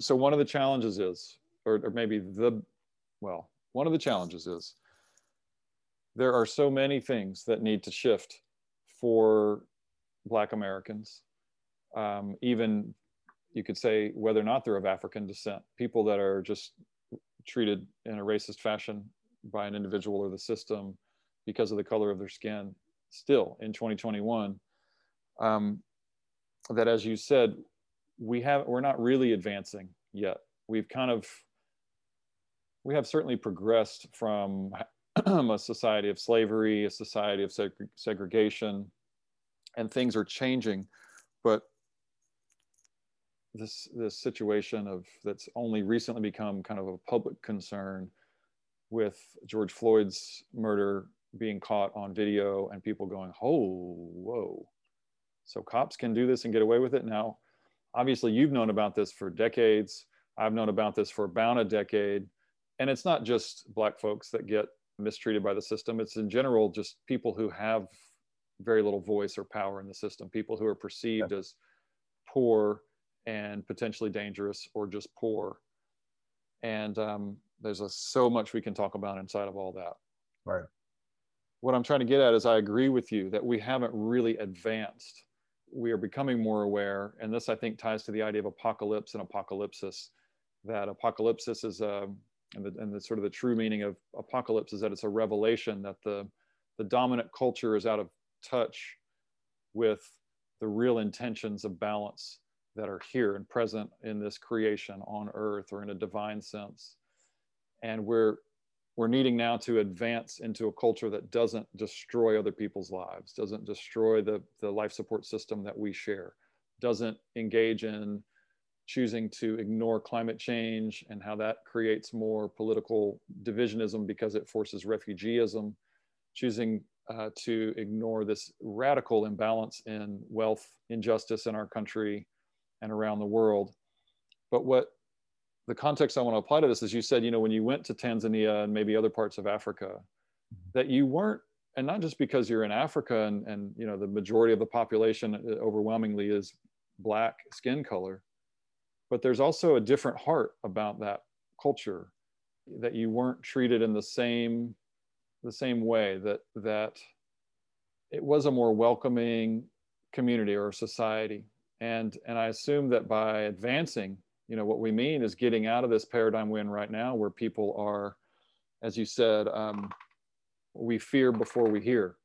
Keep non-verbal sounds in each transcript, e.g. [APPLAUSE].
so one of the challenges is, or, or maybe the, well, one of the challenges is there are so many things that need to shift for Black Americans, um, even you could say whether or not they're of African descent, people that are just treated in a racist fashion by an individual or the system because of the color of their skin, still in 2021. Um, that, as you said, we have we're not really advancing yet. We've kind of we have certainly progressed from [CLEARS THROAT] a society of slavery, a society of seg- segregation, and things are changing. But this this situation of that's only recently become kind of a public concern with George Floyd's murder being caught on video and people going, "Oh, whoa!" So cops can do this and get away with it now. Obviously, you've known about this for decades. I've known about this for about a decade, and it's not just Black folks that get mistreated by the system. It's in general just people who have very little voice or power in the system, people who are perceived yeah. as poor and potentially dangerous or just poor. And um, there's a, so much we can talk about inside of all that. Right. What I'm trying to get at is I agree with you that we haven't really advanced. We are becoming more aware. And this, I think, ties to the idea of apocalypse and apocalypsis, that apocalypsis is a, um, and the, and the sort of the true meaning of apocalypse is that it's a revelation that the, the dominant culture is out of touch with the real intentions of balance that are here and present in this creation on earth or in a divine sense and we're we're needing now to advance into a culture that doesn't destroy other people's lives doesn't destroy the the life support system that we share doesn't engage in choosing to ignore climate change and how that creates more political divisionism because it forces refugeeism choosing uh, to ignore this radical imbalance in wealth injustice in our country and around the world. But what the context I want to apply to this is you said, you know, when you went to Tanzania and maybe other parts of Africa, mm-hmm. that you weren't, and not just because you're in Africa and, and you know, the majority of the population uh, overwhelmingly is black skin color, but there's also a different heart about that culture that you weren't treated in the same the same way that that it was a more welcoming community or society and and i assume that by advancing you know what we mean is getting out of this paradigm we're in right now where people are as you said um, we fear before we hear.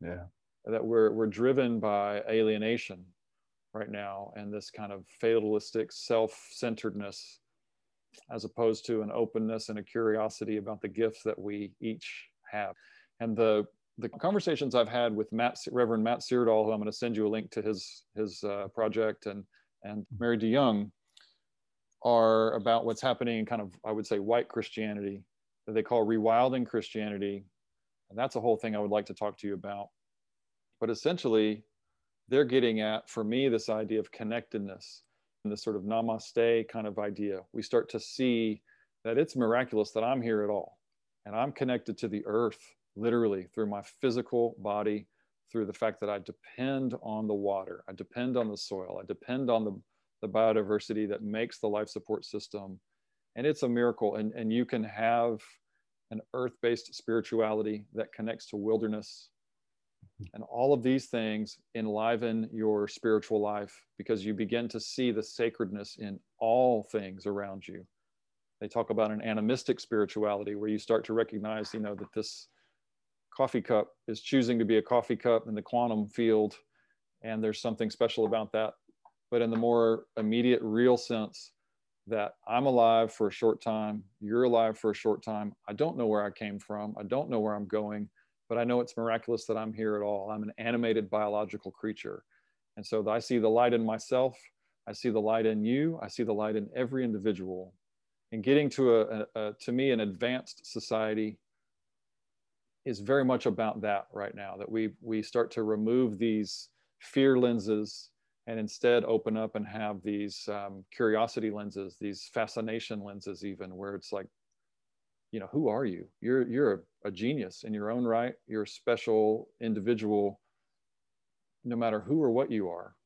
Yeah. That we're we're driven by alienation right now and this kind of fatalistic self-centeredness as opposed to an openness and a curiosity about the gifts that we each have. And the the conversations I've had with Matt, Reverend Matt Seardahl, who I'm going to send you a link to his his uh, project, and and. Mary DeYoung, are about what's happening in kind of I would say white Christianity that they call rewilding Christianity, and that's a whole thing I would like to talk to you about. But essentially, they're getting at for me this idea of connectedness and this sort of namaste kind of idea. We start to see that it's miraculous that I'm here at all, and I'm connected to the earth literally through my physical body, through the fact that I depend on the water, I depend on the soil, I depend on the, the biodiversity that makes the life support system. And it's a miracle. And, and you can have an earth based spirituality that connects to wilderness. And all of these things enliven your spiritual life because you begin to see the sacredness in all things around you. They talk about an animistic spirituality where you start to recognize, you know, that this coffee cup is choosing to be a coffee cup in the quantum field. And there's something special about that. But in the more immediate, real sense, that I'm alive for a short time, you're alive for a short time. I don't know where I came from, I don't know where I'm going, but I know it's miraculous that I'm here at all. I'm an animated biological creature. And so I see the light in myself, I see the light in you, I see the light in every individual. And getting to a, a, a to me, an advanced society is very much about that right now that we we start to remove these fear lenses and instead open up and have these um, curiosity lenses these fascination lenses even where it's like you know who are you? You're you're a, a genius in your own right. You're a special individual no matter who or what you are.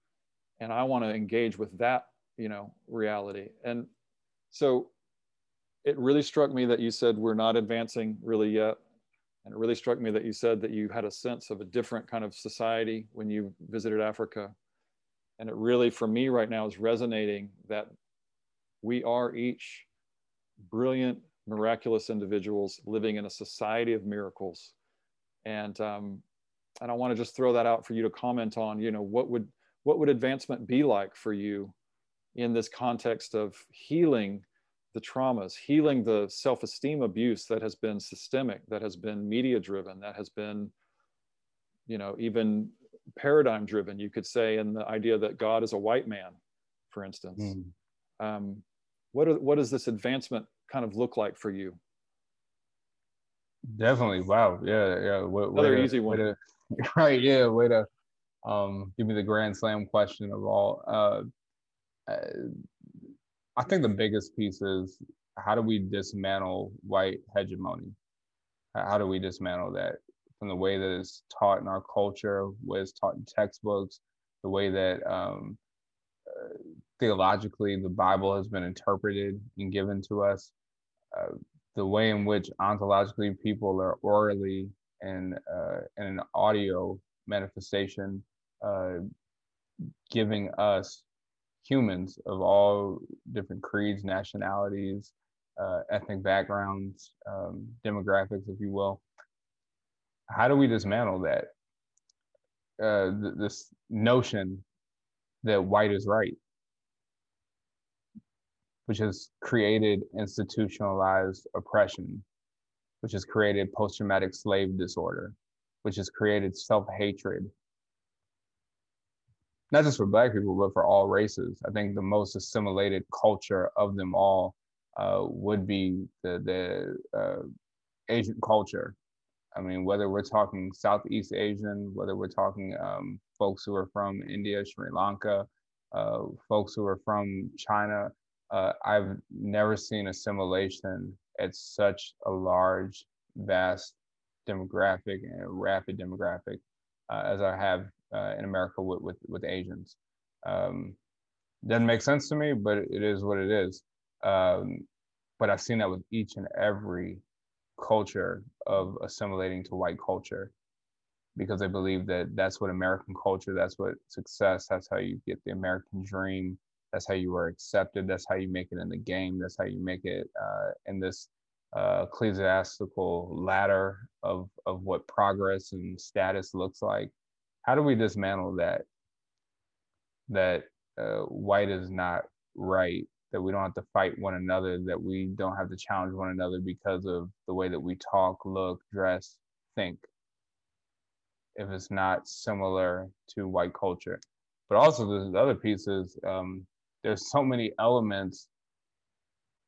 And i want to engage with that you know reality. And so it really struck me that you said we're not advancing really yet. And it really struck me that you said that you had a sense of a different kind of society when you visited africa and it really for me right now is resonating that we are each brilliant miraculous individuals living in a society of miracles. And um, and i want to just throw that out for you to comment on you know what would what would advancement be like for you in this context of healing the traumas, healing the self esteem abuse that has been systemic, that has been media driven, that has been, you know, even paradigm driven, you could say, in the idea that God is a white man, for instance. Mm. Um, what, are, what does this advancement kind of look like for you? Definitely. Wow. Yeah. Yeah. Way, Another way easy to, one. To, [LAUGHS] right. Yeah. Way to um, give me the grand slam question of all. Uh, I think the biggest piece is how do we dismantle white hegemony? How do we dismantle that from the way that it's taught in our culture, way it's taught in textbooks, the way that um, uh, theologically the Bible has been interpreted and given to us, uh, the way in which ontologically people are orally and uh, in an audio manifestation uh, giving us humans of all different creeds, nationalities, uh, ethnic backgrounds, um, demographics, if you will. How do we dismantle that? Uh, th- this notion that white is right, which has created institutionalized oppression, which has created post traumatic slave disorder, which has created self hatred, not just for black people but for all races. I think the most assimilated culture of them all uh, would be the the uh, asian culture i mean whether we're talking southeast asian whether we're talking um, folks who are from india sri lanka uh, folks who are from china uh, i've never seen assimilation at such a large vast demographic and rapid demographic uh, as i have uh, in America with with, with Asians. Um, doesn't make sense to me, but it is what it is. Um, but I've seen that with each and every culture of assimilating to white culture because I believe that that's what American culture, that's what success, that's how you get the American dream, that's how you are accepted, that's how you make it in the game, that's how you make it uh, in this uh, ecclesiastical ladder of of what progress and status looks like. How do we dismantle that? That uh, white is not right that we don't have to fight one another that we don't have to challenge one another because of the way that we talk look dress think if it's not similar to white culture. But also there's other pieces um, there's so many elements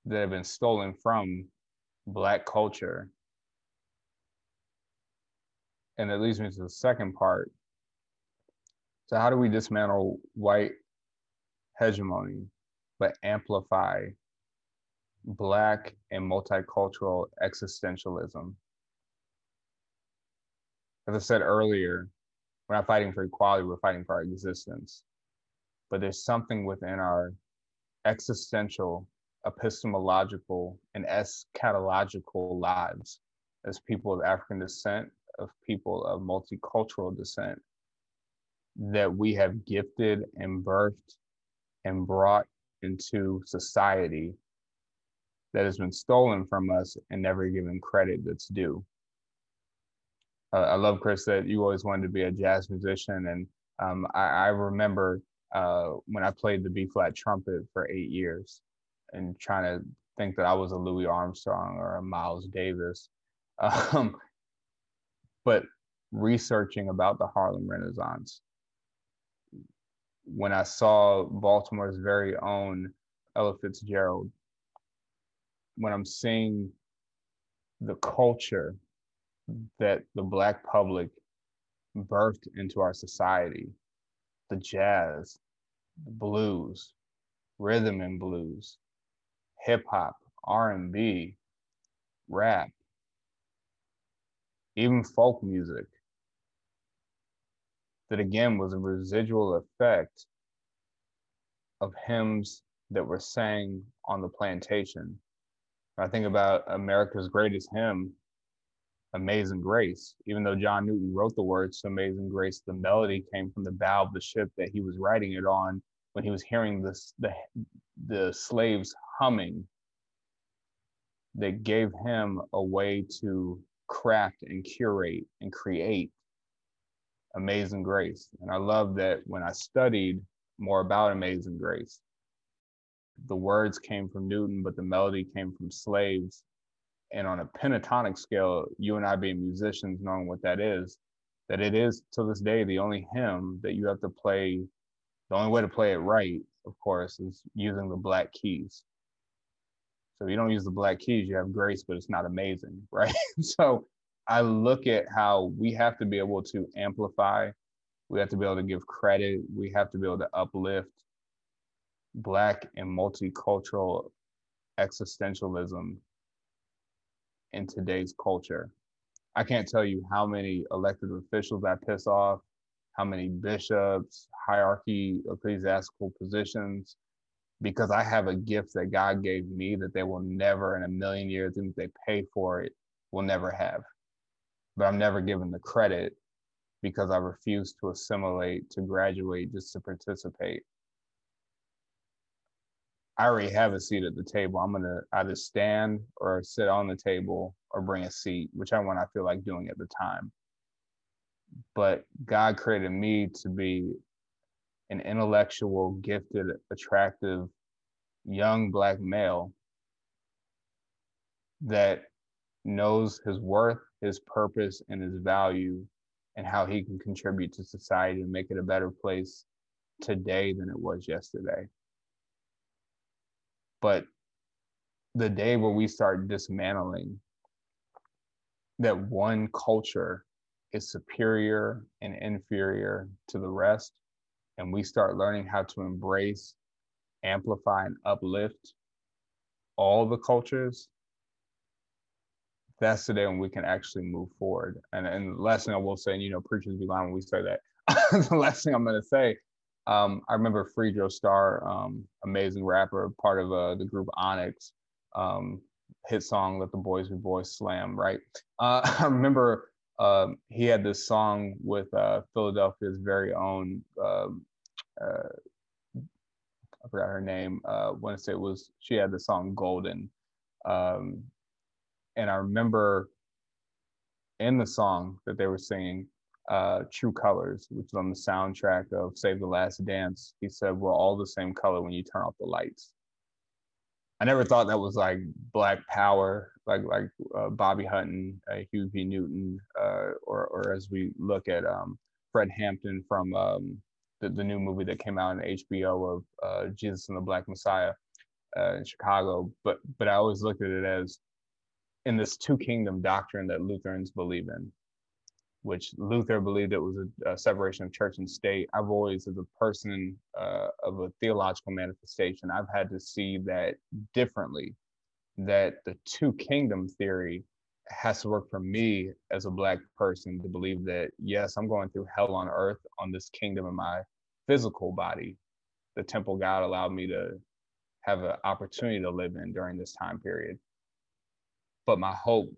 that have been stolen from black culture. And that leads me to the second part. So how do we dismantle white hegemony, but amplify black and multicultural existentialism? As I said earlier, we're not fighting for equality, we're fighting for our existence. But there's something within our existential, epistemological, and eschatological lives as people of African descent, of people of multicultural descent, that we have gifted and birthed and brought into society that has been stolen from us and never given credit that's due. Uh, I love Chris that you always wanted to be a jazz musician, and um, I, I, remember uh, when I played the B flat trumpet for eight years, and trying to think that I was a Louis Armstrong or a Miles Davis, [LAUGHS] um, but researching about the Harlem Renaissance when I saw Baltimore's very own Ella Fitzgerald, when I'm seeing the culture that the Black public birthed into our society, the jazz, the blues, rhythm and blues, hip hop, R&B, rap, even folk music, that again was a residual effect of hymns that were sang on the plantation. I think about America's greatest hymn, Amazing Grace. Even though John Newton wrote the words to Amazing Grace, the melody came from the bow of the ship that he was writing it on when he was hearing this, the, the slaves humming that gave him a way to craft and curate and create Amazing Grace. And I love that when I studied more about Amazing Grace, the words came from Newton, but the melody came from slaves. And on a pentatonic scale, you and I being musicians, knowing what that is, that it is to this day the only hymn that you have to play. The only way to play it right, of course, is using the black keys. So you don't use the black keys, you have grace, but it's not amazing, [LAUGHS] right? so I look at how we have to be able to amplify, we have to be able to give credit, we have to be able to uplift Black and multicultural existentialism in today's culture. I can't tell you how many elected officials I piss off, how many bishops, hierarchy, ecclesiastical positions, because I have a gift that God gave me that they will never in a million years, even if they pay for it, will never have. But I'm never given the credit because I refuse to assimilate, to graduate, just to participate. I already have a seat at the table. I'm gonna either stand or sit on the table or bring a seat, which I want I feel like doing at the time. But God created me to be an intellectual, gifted, attractive, young black male that knows his worth, his purpose, and his value, and how he can contribute to society and make it a better place today than it was yesterday. But the day where we start dismantling that one culture is superior and inferior to the rest, and we start learning how to embrace, amplify, and uplift all the cultures, that's the day when we can actually move forward. And, and the last thing I will say, and you know, preachers be lying when we say that. [LAUGHS] the last thing I'm going to say, um, I remember Fredro Starr, um, amazing rapper, part of uh, the group Onyx, um, hit song "Let the Boys Be Boys" slam. Right. Uh, [LAUGHS] I remember um, he had this song with uh, Philadelphia's very own. Um, uh, I forgot her name. Uh, I want say it was she had the song "Golden," um, and I remember in the song that they were singing, uh, True Colors, which is on the soundtrack of Save the Last Dance. He said, We're all the same color when you turn off the lights. I never thought that was like Black Power, like like uh, Bobby Hutton, uh, Huey P. Newton, uh, or or as we look at um, Fred Hampton from um, the, the new movie that came out on HBO of uh, Judas and the Black Messiah uh, in Chicago. But but I always looked at it as in this two kingdom doctrine that Lutherans believe in which Luther believed it was a, a, separation of church and state. I've always, as a person uh, of a theological manifestation, I've had to see that differently, that the two kingdom theory has to work for me as a Black person to believe that, yes, I'm going through hell on earth on this kingdom in my physical body, the temple God allowed me to have an opportunity to live in during this time period. But my hope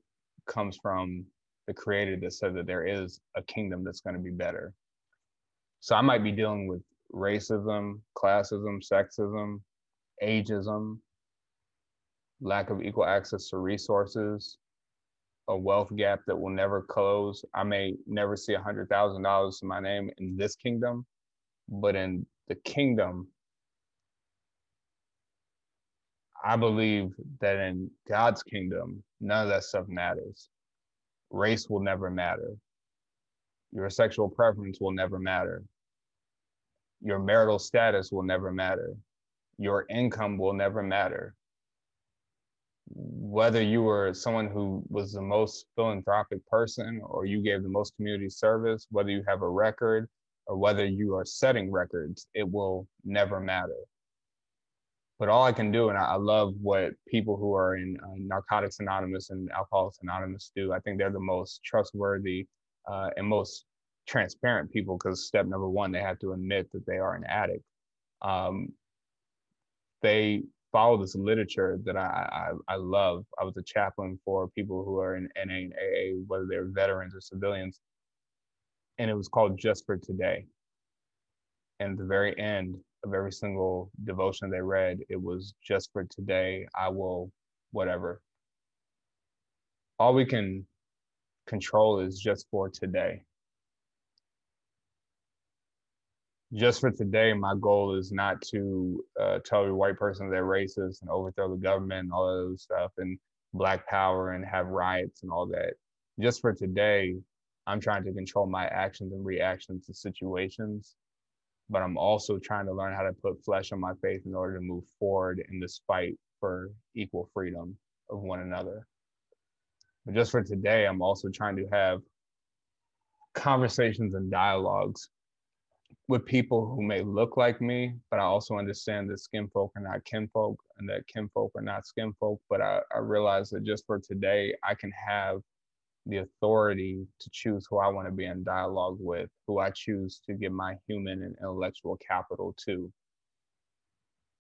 comes from the creator that said that there is a kingdom that's going to be better. So I might be dealing with racism, classism, sexism, ageism, lack of equal access to resources, a wealth gap that will never close. I may never see a hundred thousand dollars in my name in this kingdom, but in the kingdom, I believe that in God's kingdom, none of that stuff matters race will never matter. Your sexual preference will never matter. Your marital status will never matter. Your income will never matter. Whether you were someone who was the most philanthropic person or you gave the most community service, whether you have a record or whether you are setting records, it will never matter but all I can do, and I, I love what people who are in uh, Narcotics Anonymous and Alcoholics Anonymous do. I think they're the most trustworthy uh, and most transparent people because step number one, they have to admit that they are an addict. Um, they follow this literature that I, I, I love. I was a chaplain for people who are in NA and AA, whether they're veterans or civilians, and it was called Just for Today. And at the very end of every single devotion they read, it was just for today. I will whatever. All we can control is just for today. just for today, my goal is not to uh, tell a white person they're racist and overthrow the government and all of those stuff and black power and have riots and all that. Just for today, I'm trying to control my actions and reactions to situations, but I'm also trying to learn how to put flesh on my faith in order to move forward in this fight for equal freedom of one another. But just for today, I'm also trying to have conversations and dialogues with people who may look like me, but I also understand that skin folk are not kinfolk and that kinfolk are not skin folk. But I, I realize that just for today, I can have the authority to choose who I want to be in dialogue with, who I choose to give my human and intellectual capital to,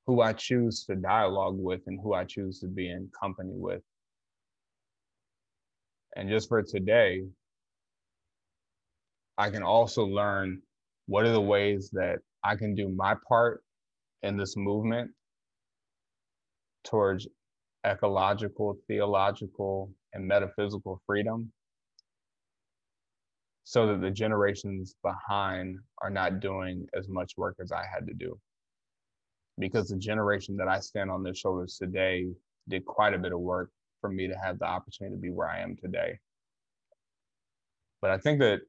who I choose to dialogue with, and who I choose to be in company with. And just for today, I can also learn what are the ways that I can do my part in this movement towards ecological, theological, and metaphysical freedom so that the generations behind are not doing as much work as I had to do. Because the generation that I stand on their shoulders today did quite a bit of work for me to have the opportunity to be where I am today. But I think that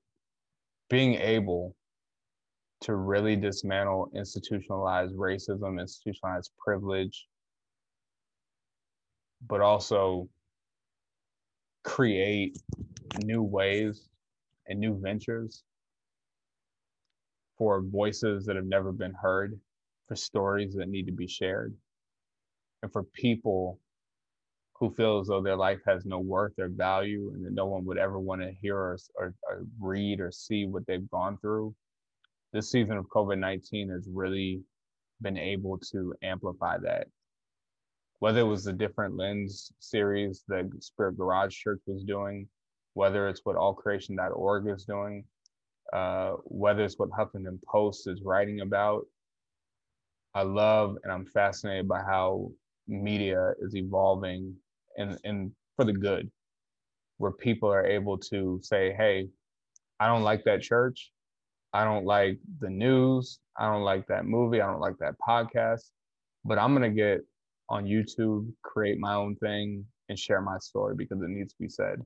being able to really dismantle institutionalized racism, institutionalized privilege, but also create new ways and new ventures for voices that have never been heard, for stories that need to be shared, and for people who feel as though their life has no worth or value and that no one would ever want to hear or, or, or read or see what they've gone through this season of COVID 19 has really been able to amplify that. Whether it was the different lens series that Spirit Garage Church was doing, whether it's what allcreation.org is doing, uh, whether it's what Huffington Post is writing about. I love and I'm fascinated by how media is evolving and, and for the good, where people are able to say, hey, I don't like that church. I don't like the news. I don't like that movie. I don't like that podcast. But I'm going to get on YouTube, create my own thing, and share my story because it needs to be said.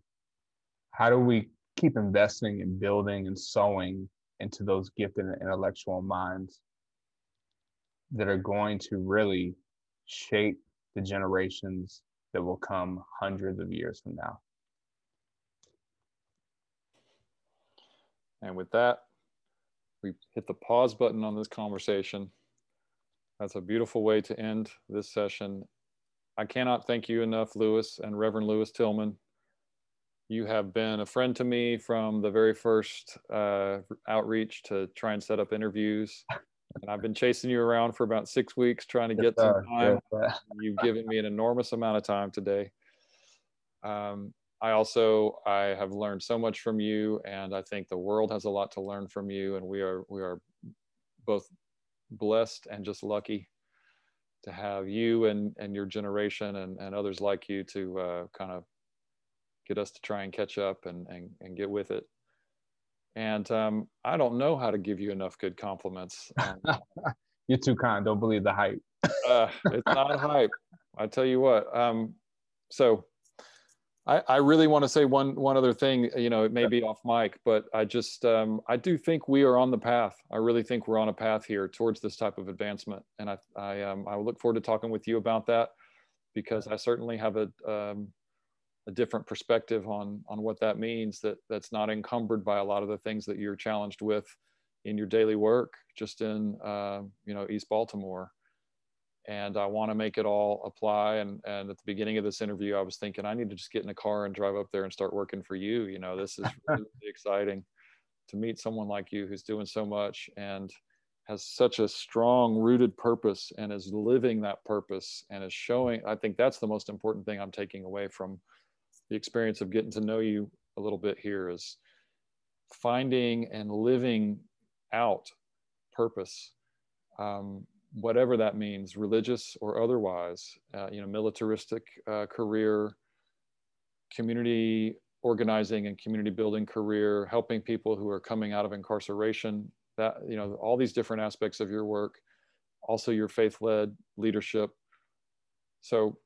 How do we keep investing and building and sowing into those gifted intellectual minds that are going to really shape the generations that will come hundreds of years from now? And with that, we hit the pause button on this conversation. That's a beautiful way to end this session. I cannot thank you enough, Louis and Reverend Louis Tillman. You have been a friend to me from the very first uh, outreach to try and set up interviews. And I've been chasing you around for about six weeks trying to get some time. [LAUGHS] You've given me an enormous amount of time today. Um, I also I have learned so much from you, and I think the world has a lot to learn from you, and we are we are both blessed and just lucky to have you and and your generation and and others like you to uh, kind of get us to try and catch up and and, and get with it. And um, I don't know how to give you enough good compliments. Um, [LAUGHS] You're too kind. Don't believe the hype. [LAUGHS] uh, it's not hype. I tell you what. Um, so I, I really want to say one one other thing. You know, it may be off mic, but I just um, I do think we are on the path. I really think we're on a path here towards this type of advancement, and I I um, I look forward to talking with you about that because I certainly have a um, a different perspective on on what that means. That that's not encumbered by a lot of the things that you're challenged with in your daily work, just in uh, you know East Baltimore and I want to make it all apply. And and at the beginning of this interview, I was thinking I need to just get in a car and drive up there and start working for you. You know, this is [LAUGHS] really exciting to meet someone like you who's doing so much and has such a strong rooted purpose and is living that purpose and is showing i think that's the most important thing i'm taking away from the experience of getting to know you a little bit here is finding and living out purpose um, whatever that means religious or otherwise uh, you know militaristic uh, career community organizing and community building career helping people who are coming out of incarceration that you know all these different aspects of your work also your faith-led leadership. So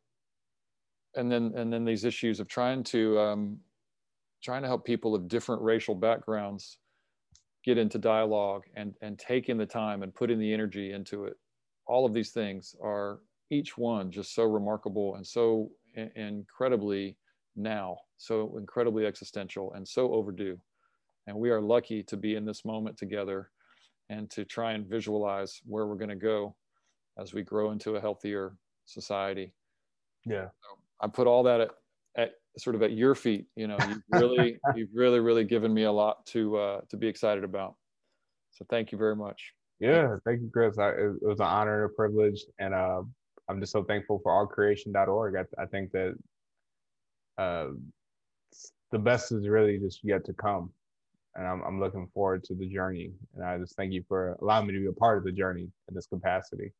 and then and then these issues of trying to um, trying to help people of different racial backgrounds get into dialogue and and taking the time and putting the energy into it all of these things are each one just so remarkable and so incredibly now so incredibly existential and so overdue and we are lucky to be in this moment together and to try and visualize where we're going to go as we grow into a healthier society. Yeah. So I put all that at, at, sort of at your feet. You know, you've [LAUGHS] really, you've really, really given me a lot to uh, to be excited about. So thank you very much. Yeah, thank you, Chris. I, it was an honor and a privilege, and uh, I'm just so thankful for allcreation.org. I, I think that uh, the best is really just yet to come and I'm, I'm looking forward to the journey. And I just thank you for allowing me to be a part of the journey in this capacity.